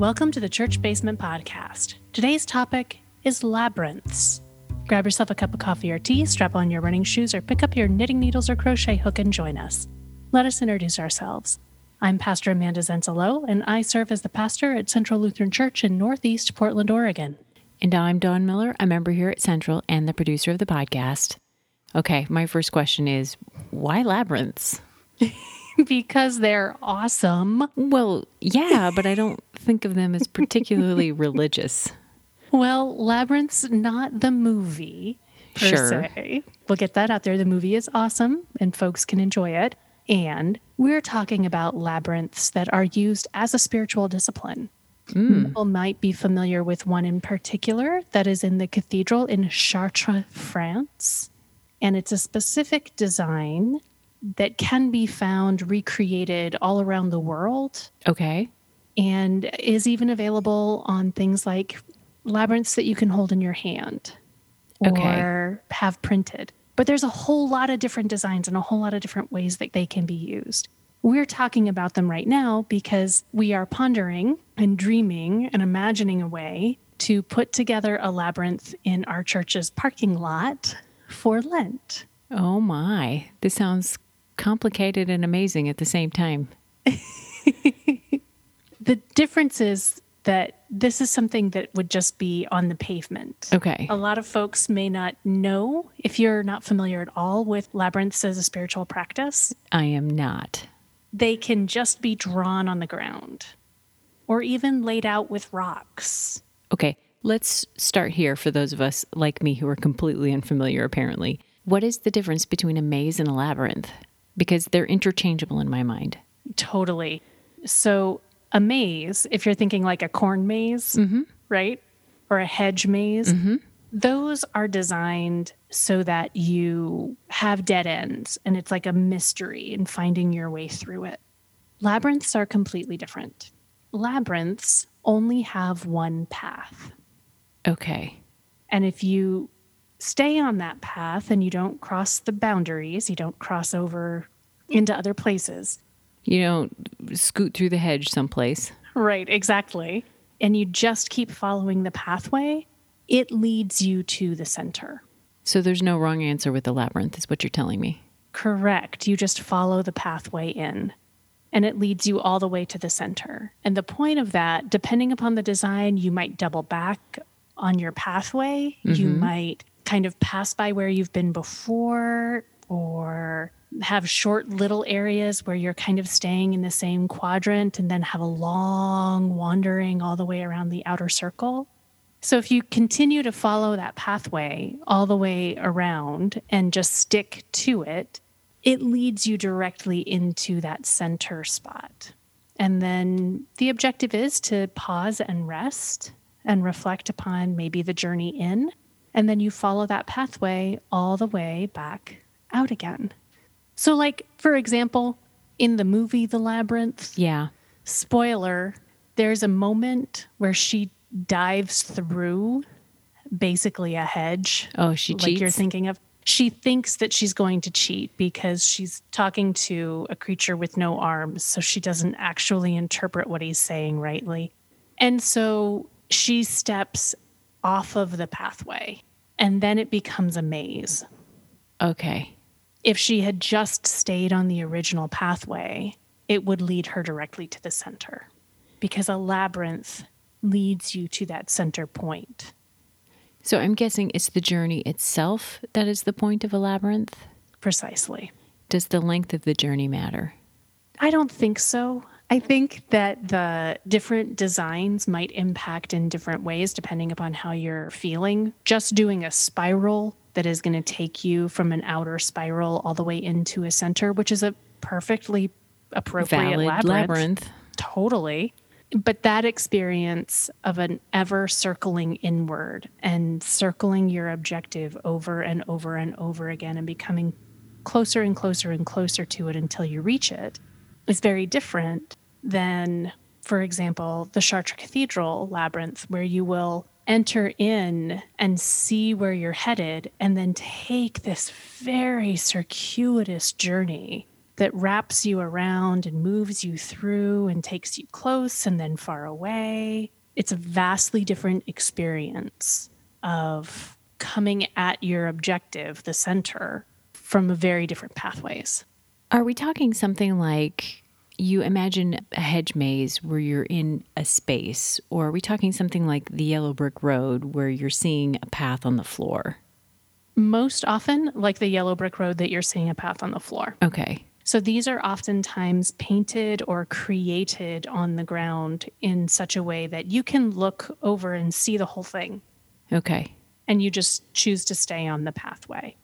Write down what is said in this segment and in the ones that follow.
Welcome to the Church Basement Podcast. Today's topic is labyrinths. Grab yourself a cup of coffee or tea, strap on your running shoes, or pick up your knitting needles or crochet hook and join us. Let us introduce ourselves. I'm Pastor Amanda Zenzalo, and I serve as the pastor at Central Lutheran Church in Northeast Portland, Oregon. And I'm Dawn Miller, a member here at Central and the producer of the podcast. Okay, my first question is why labyrinths? because they're awesome. Well, yeah, but I don't think of them as particularly religious. Well, Labyrinth's not the movie per Sure. se. We'll get that out there. The movie is awesome and folks can enjoy it. And we're talking about labyrinths that are used as a spiritual discipline. Hmm. People might be familiar with one in particular that is in the cathedral in Chartres, France. And it's a specific design that can be found recreated all around the world Okay. and is even available on things like labyrinths that you can hold in your hand Okay. or have printed. But there's a whole lot of different designs and a whole lot of different ways that they can be used. We're talking about them right now because we are pondering and dreaming and imagining a way to put together a labyrinth in our church's parking lot for Lent. Oh my. This sounds complicated and amazing at the same time. The difference is that this is something that would just be on the pavement. Okay. A lot of folks may not know if you're not familiar at all with labyrinths as a spiritual practice. I am not. They can just be drawn on the ground or even laid out with rocks. Okay, let's start here for those of us like me who are completely unfamiliar, apparently. What is the difference between a maze and a labyrinth? Because they're interchangeable in my mind. Totally. So, a maze, if you're thinking like a corn maze, mm-hmm. right? Or a hedge maze, mm-hmm. those are designed so that you have dead ends and it's like a mystery in finding your way through it. Labyrinths are completely different. Labyrinths only have one path. Okay. And if you stay on that path and you don't cross the boundaries, you don't cross over into other places, You don't scoot through the hedge someplace. Right, exactly. And you just keep following the pathway, it leads you to the center. So there's no wrong answer with the labyrinth, is what you're telling me. Correct. You just follow the pathway in, and it leads you all the way to the center. And the point of that, depending upon the design, you might double back on your pathway. You mm-hmm. might kind of pass by where you've been before, or have short little areas where you're kind of staying in the same quadrant and then have a long wandering all the way around the outer circle. So if you continue to follow that pathway all the way around and just stick to it, it leads you directly into that center spot. And then the objective is to pause and rest and reflect upon maybe the journey in. And then you follow that pathway all the way back out again. So, like, for example, in the movie The Labyrinth, Yeah. spoiler, there's a moment where she dives through basically a hedge. Oh, she cheats. like you're thinking of. She thinks that she's going to cheat because she's talking to a creature with no arms, so she doesn't actually interpret what he's saying rightly. And so she steps off of the pathway, and then it becomes a maze Okay. if she had just stayed on the original pathway, it would lead her directly to the center because a labyrinth leads you to that center point. So I'm guessing it's the journey itself that is the point of a labyrinth. Precisely. Does the length of the journey matter? I don't think so. I think that the different designs might impact in different ways depending upon how you're feeling. Just doing a spiral that is going to take you from an outer spiral all the way into a center, which is a perfectly appropriate Valid labyrinth. labyrinth. Totally. But that experience of an ever circling inward and circling your objective over and over and over again and becoming closer and closer and closer to it until you reach it is very different than, for example, the Chartres Cathedral labyrinth, where you will enter in and see where you're headed and then take this very circuitous journey that wraps you around and moves you through and takes you close and then far away. It's a vastly different experience of coming at your objective, the center, from very different pathways. Are we talking something like you imagine a hedge maze where you're in a space, or are we talking something like the yellow brick road where you're seeing a path on the floor? Most often, like the yellow brick road that you're seeing a path on the floor. Okay. So these are oftentimes painted or created on the ground in such a way that you can look over and see the whole thing. Okay. And you just choose to stay on the pathway.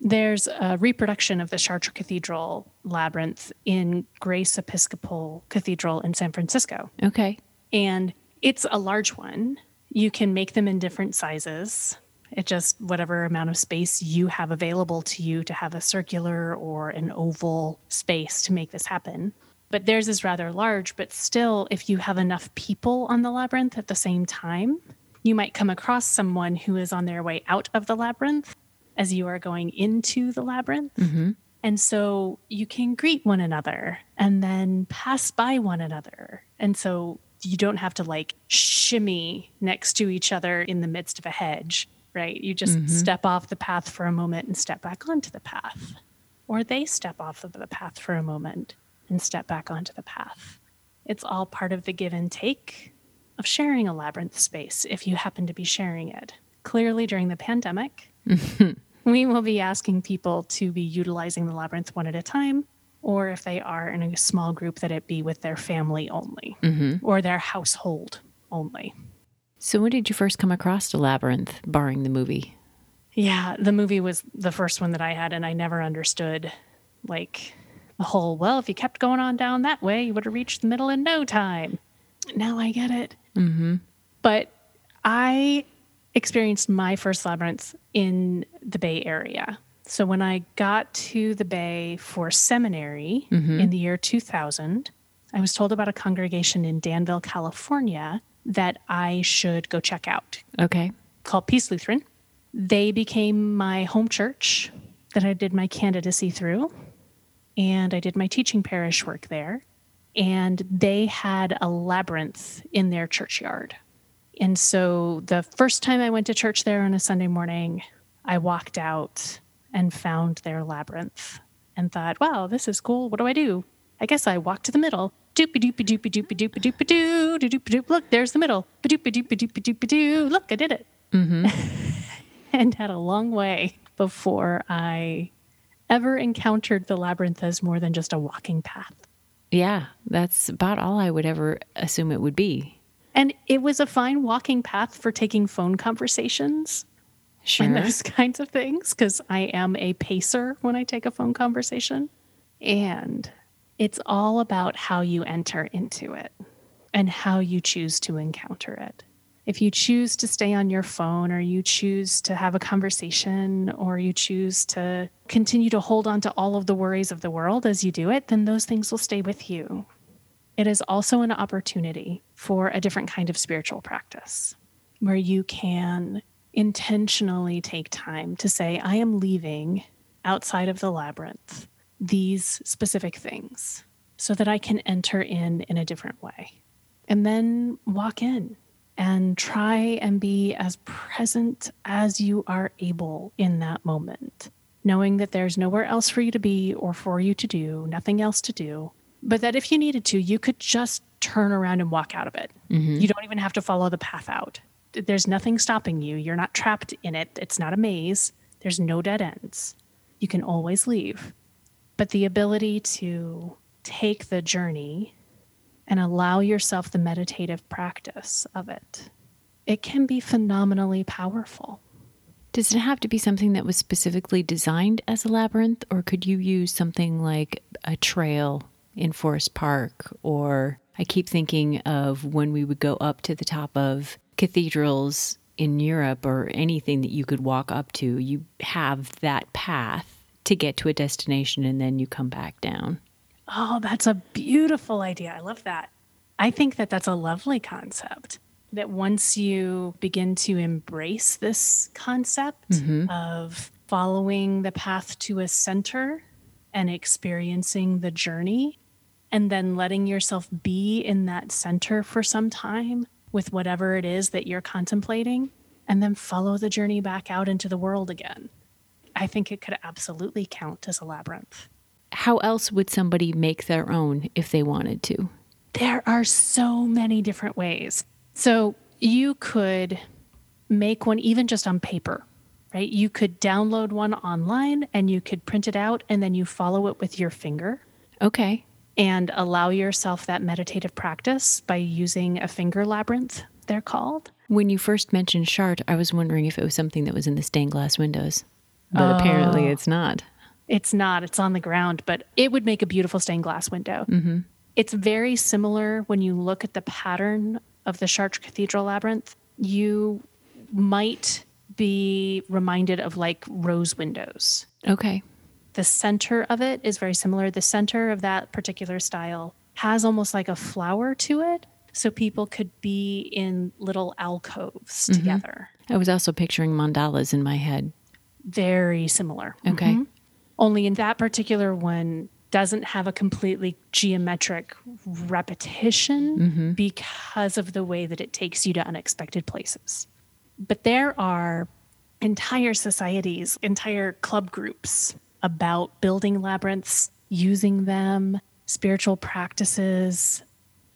There's a reproduction of the Chartres Cathedral labyrinth in Grace Episcopal Cathedral in San Francisco. Okay. And it's a large one. You can make them in different sizes. It just whatever amount of space you have available to you to have a circular or an oval space to make this happen. But theirs is rather large, but still, if you have enough people on the labyrinth at the same time, you might come across someone who is on their way out of the labyrinth as you are going into the labyrinth. Mm-hmm. And so you can greet one another and then pass by one another. And so you don't have to like shimmy next to each other in the midst of a hedge, right? You just Mhm. step off the path for a moment and step back onto the path. Or they step off of the path for a moment and step back onto the path. It's all part of the give and take of sharing a labyrinth space if you happen to be sharing it. Clearly, during the pandemic, we will be asking people to be utilizing the labyrinth one at a time, or if they are in a small group, that it be with their family only Mm-hmm. or their household only. So, when did you first come across the labyrinth, barring the movie? Yeah, the movie was the first one that I had, and I never understood like the whole, well, if you kept going on down that way, you would have reached the middle in no time. Now I get it. Mm-hmm. But I experienced my first labyrinth in the Bay Area. So when I got to the Bay for seminary mm-hmm. in the year 2000, I was told about a congregation in Danville, California that I should go check out Okay. called Peace Lutheran. They became my home church that I did my candidacy through, and I did my teaching parish work there. And they had a labyrinth in their churchyard. And so the first time I went to church there on a Sunday morning, I walked out and found their labyrinth and thought, wow, this is cool. What do I do? I guess I walk to the middle. Doopy doopy doopy doopy doopy doopy doo doopy doop. Look, there's the middle. Doopy doopy doopy doopy doo. Look, I did it and had a long way before I ever encountered the labyrinth as more than just a walking path. Yeah, that's about all I would ever assume it would be. And it was a fine walking path for taking phone conversations Sure. and those kinds of things because I am a pacer when I take a phone conversation. And it's all about how you enter into it and how you choose to encounter it. If you choose to stay on your phone or you choose to have a conversation or you choose to continue to hold on to all of the worries of the world as you do it, then those things will stay with you. It is also an opportunity for a different kind of spiritual practice where you can intentionally take time to say, I am leaving outside of the labyrinth these specific things so that I can enter in in a different way. And then walk in and try and be as present as you are able in that moment, knowing that there's nowhere else for you to be or for you to do, nothing else to do, but that if you needed to, you could just turn around and walk out of it. Mhm. You don't even have to follow the path out. There's nothing stopping you. You're not trapped in it. It's not a maze. There's no dead ends. You can always leave. But the ability to take the journey and allow yourself the meditative practice of it, it can be phenomenally powerful. Does it have to be something that was specifically designed as a labyrinth, or could you use something like a trail in Forest Park? Or I keep thinking of when we would go up to the top of cathedrals in Europe or anything that you could walk up to, you have that path to get to a destination and then you come back down. Oh, that's a beautiful idea. I love that. I think that that's a lovely concept. That once you begin to embrace this concept mm-hmm. of following the path to a center and experiencing the journey and then letting yourself be in that center for some time with whatever it is that you're contemplating and then follow the journey back out into the world again. I think it could absolutely count as a labyrinth. How else would somebody make their own if they wanted to? There are so many different ways. So you could make one even just on paper, right? You could download one online and you could print it out and then you follow it with your finger Okay. And allow yourself that meditative practice by using a finger labyrinth, they're called. When you first mentioned Chart, I was wondering if it was something that was in the stained glass windows. But oh. apparently it's not. It's not, it's on the ground, but it would make a beautiful stained glass window. Mm-hmm. It's very similar when you look at the pattern of the Chartres Cathedral labyrinth. You might be reminded of like rose windows. Okay. The center of it is very similar. The center of that particular style has almost like a flower to it. So people could be in little alcoves mm-hmm. together. I was also picturing mandalas in my head. Very similar. Okay. Mm-hmm. Only in that particular one doesn't have a completely geometric repetition mm-hmm. because of the way that it takes you to unexpected places. But there are entire societies, entire club groups about building labyrinths, using them, spiritual practices,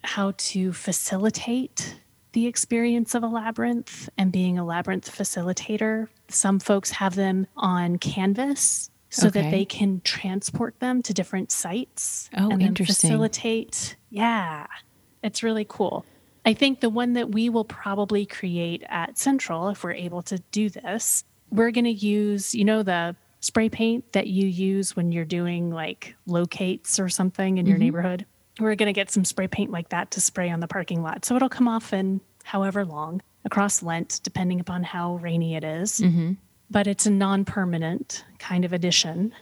how to facilitate the experience of a labyrinth and being a labyrinth facilitator. Some folks have them on canvas so that they can transport them to different sites Oh, and interesting. facilitate. Yeah, it's really cool. I think the one that we will probably create at Central, if we're able to do this, we're going to use, you know, the spray paint that you use when you're doing like locates or something in your mm-hmm. neighborhood. We're going to get some spray paint like that to spray on the parking lot. So it'll come off in however long across Lent, depending upon how rainy it is. Mm-hmm. But it's a non permanent kind of addition.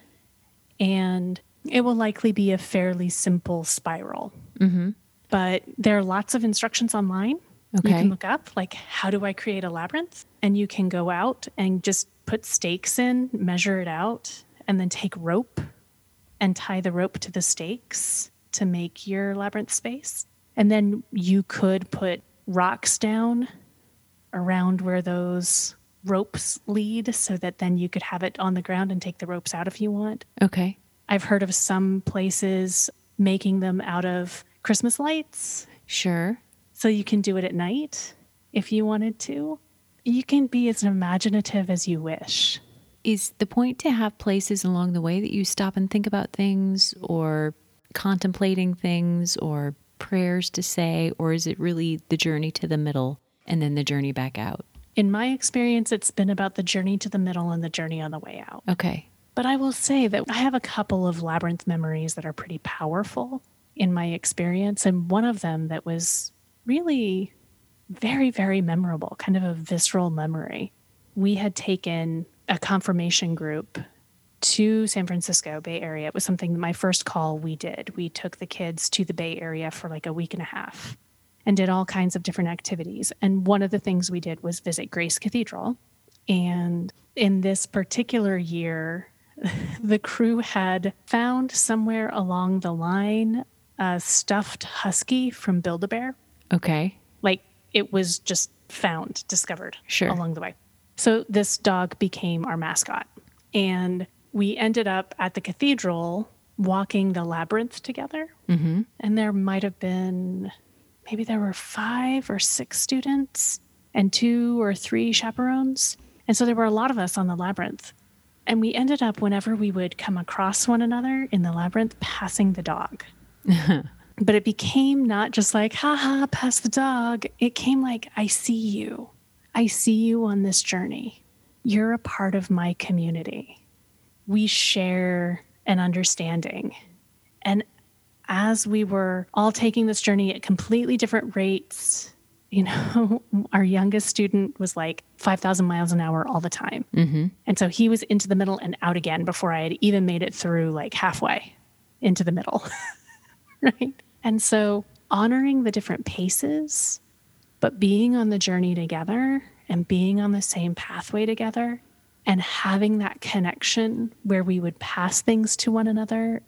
And it will likely be a fairly simple spiral. Mm-hmm. But there are lots of instructions online. You can look up, like, how do I create a labyrinth? And you can go out and just put stakes in, measure it out, and then take rope and tie the rope to the stakes to make your labyrinth space. And then you could put rocks down around where those ropes lead so that then you could have it on the ground and take the ropes out if you want. Okay. I've heard of some places making them out of Christmas lights Sure. so you can do it at night if you wanted to. You can be as imaginative as you wish. Is the point to have places along the way that you stop and think about things or contemplating things or prayers to say, or is it really the journey to the middle and then the journey back out? In my experience, it's been about the journey to the middle and the journey on the way out. Okay. But I will say that I have a couple of labyrinth memories that are pretty powerful in my experience. And one of them that was really very, very memorable, kind of a visceral memory. We had taken a confirmation group to San Francisco, Bay Area. It was something, my first call we did. We took the kids to the Bay Area for like a week and a half and did all kinds of different activities. And one of the things we did was visit Grace Cathedral. And in this particular year, the crew had found somewhere along the line a stuffed husky from Build a Bear. Okay. It was just found, discovered Sure. along the way. So this dog became our mascot. And we ended up at the cathedral walking the labyrinth together. Mm-hmm. And there might have been, maybe there were five or six students and two or three chaperones. And so there were a lot of us on the labyrinth. And we ended up, whenever we would come across one another in the labyrinth, passing the dog. but it became not just like, haha, pass the dog. It came like, I see you. I see you on this journey. You're a part of my community. We share an understanding. And as we were all taking this journey at completely different rates, you know, our youngest student was like 5,000 miles an hour all the time. Mm-hmm. And so he was into the middle and out again before I had even made it through like halfway into the middle. right? And so honoring the different paces, but being on the journey together and being on the same pathway together and having that connection where we would pass things to one another,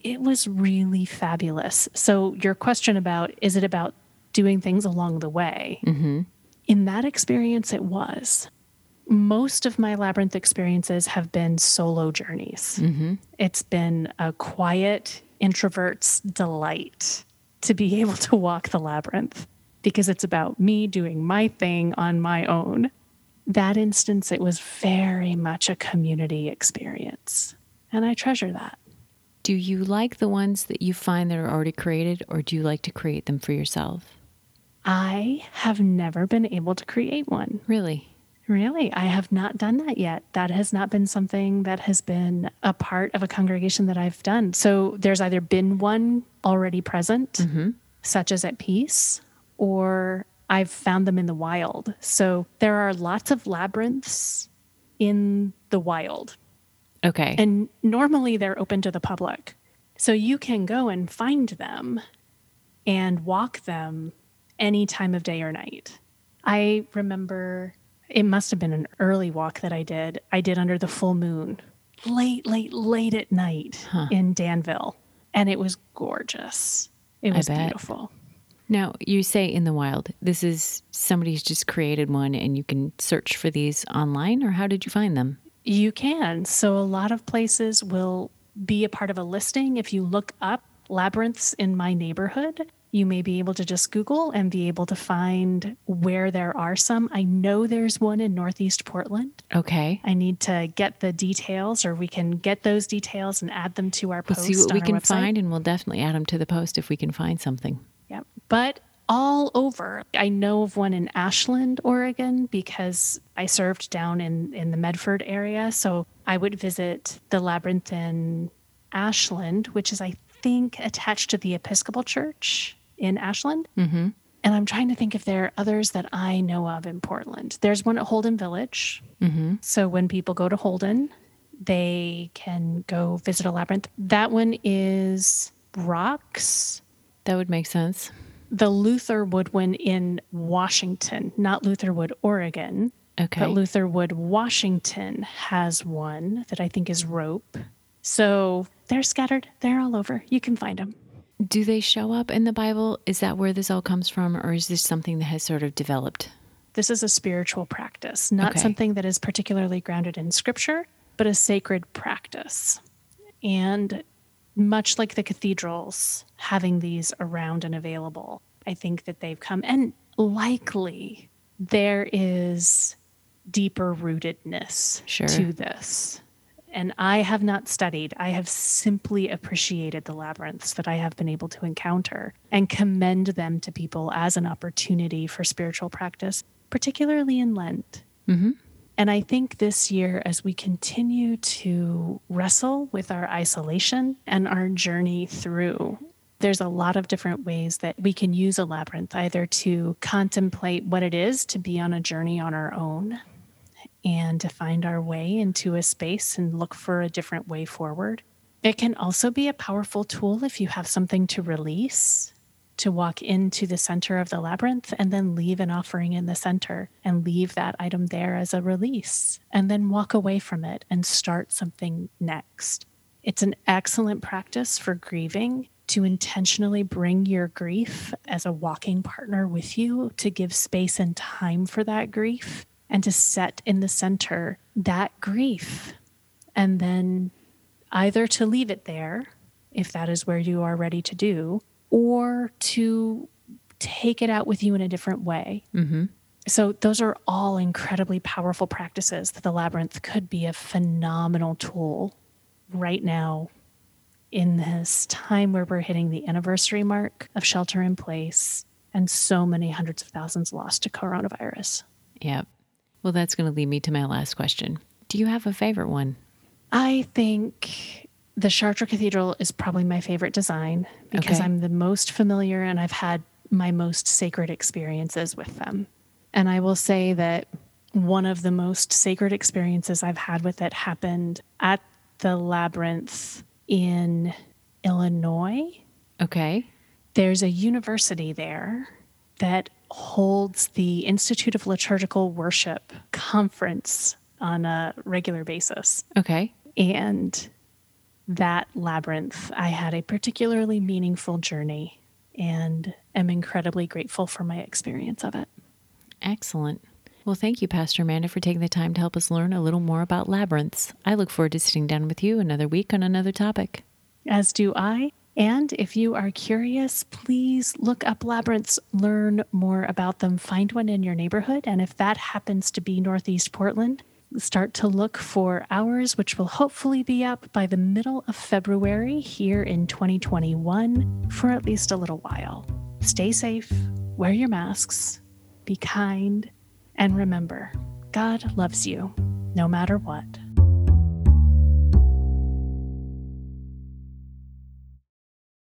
it was really fabulous. So, your question about is it about doing things along the way? Mm-hmm. In that experience, it was. Most of my labyrinth experiences have been solo journeys. Mm-hmm. It's been a quiet introvert's delight to be able to walk the labyrinth because it's about me doing my thing on my own. That instance, it was very much a community experience. And I treasure that. Do you like the ones that you find that are already created, or do you like to create them for yourself? I have never been able to create one. Really? Really, I have not done that yet. That has not been something that has been a part of a congregation that I've done. So there's either been one already present, Mm-hmm. such as at Peace, or I've found them in the wild. So there are lots of labyrinths in the wild, Okay. and normally they're open to the public. So you can go and find them and walk them any time of day or night. I remember it must have been an early walk that I did. I did under the full moon, late, late, late at night in Danville. And it was gorgeous. It was beautiful. Now, you say in the wild, this is somebody's just created one and you can search for these online, or how did you find them? You can. So, a lot of places will be a part of a listing. If you look up labyrinths in my neighborhood, you may be able to just Google and be able to find where there are some. I know there's one in Northeast Portland. Okay. I need to get the details, or we can get those details and add them to our We'll post. see what we can website. find and we'll definitely add them to the post if we can find something. Yep. But all over. I know of one in Ashland, Oregon, because I served down in, in the Medford area. So I would visit the labyrinth in Ashland, which is, I think, attached to the Episcopal Church in Ashland. Mm-hmm. And I'm trying to think if there are others that I know of in Portland. There's one at Holden Village. Mm-hmm. So when people go to Holden, they can go visit a labyrinth. That one is rocks That would make sense. the Lutherwood one in Washington, not Lutherwood, Oregon, Okay. but Lutherwood, Washington has one that I think is rope. So they're scattered. They're all over. You can find them. Do they show up in the Bible? Is that where this all comes from, or is this something that has sort of developed? This is a spiritual practice, not Okay. something that is particularly grounded in scripture, but a sacred practice. And much like the cathedrals, having these around and available, I think that they've come. And likely there is deeper rootedness Sure. to this. And I have not studied, I have simply appreciated the labyrinths that I have been able to encounter and commend them to people as an opportunity for spiritual practice, particularly in Lent. Mm-hmm. And I think this year, as we continue to wrestle with our isolation and our journey through, there's a lot of different ways that we can use a labyrinth, either to contemplate what it is to be on a journey on our own and to find our way into a space and look for a different way forward. It can also be a powerful tool if you have something to release, to walk into the center of the labyrinth and then leave an offering in the center and leave that item there as a release, and then walk away from it and start something next. It's an excellent practice for grieving to intentionally bring your grief as a walking partner with you, to give space and time for that grief, and to set in the center that grief. And then either to leave it there, if that is where you are ready to do, or to take it out with you in a different way. Mm-hmm. So, those are all incredibly powerful practices that the labyrinth could be a phenomenal tool right now in this time where we're hitting the anniversary mark of shelter in place and so many hundreds of thousands lost to coronavirus. Yep. Well, that's going to lead me to my last question. Do you have a favorite one? I think the Chartres Cathedral is probably my favorite design because Okay. I'm the most familiar and I've had my most sacred experiences with them. And I will say that one of the most sacred experiences I've had with it happened at the Labyrinth in Illinois. Okay. There's a university there that holds the Institute of Liturgical Worship conference on a regular basis. Okay. And that labyrinth, I had a particularly meaningful journey and am incredibly grateful for my experience of it. Excellent. Well, thank you, Pastor Amanda, for taking the time to help us learn a little more about labyrinths. I look forward to sitting down with you another week on another topic. As do I. And if you are curious, please look up labyrinths, learn more about them, find one in your neighborhood. And if that happens to be Northeast Portland, start to look for ours, which will hopefully be up by the middle of February here in 2021 for at least a little while. Stay safe, wear your masks, be kind, and remember God loves you no matter what.